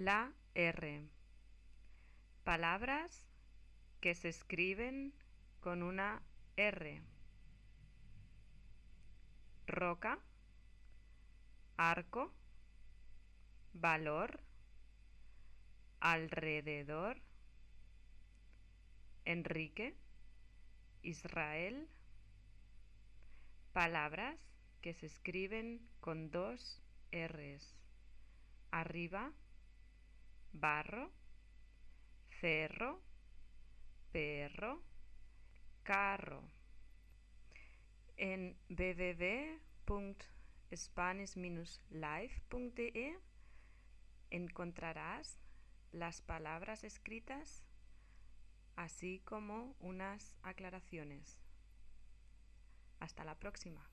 La R. Palabras que se escriben con una R. Roca, arco, valor, alrededor, Enrique, Israel. Palabras que se escriben con dos R's. Arriba, barro, cerro, perro, carro. En www.spanish-life.de encontrarás las palabras escritas así como unas aclaraciones. Hasta la próxima.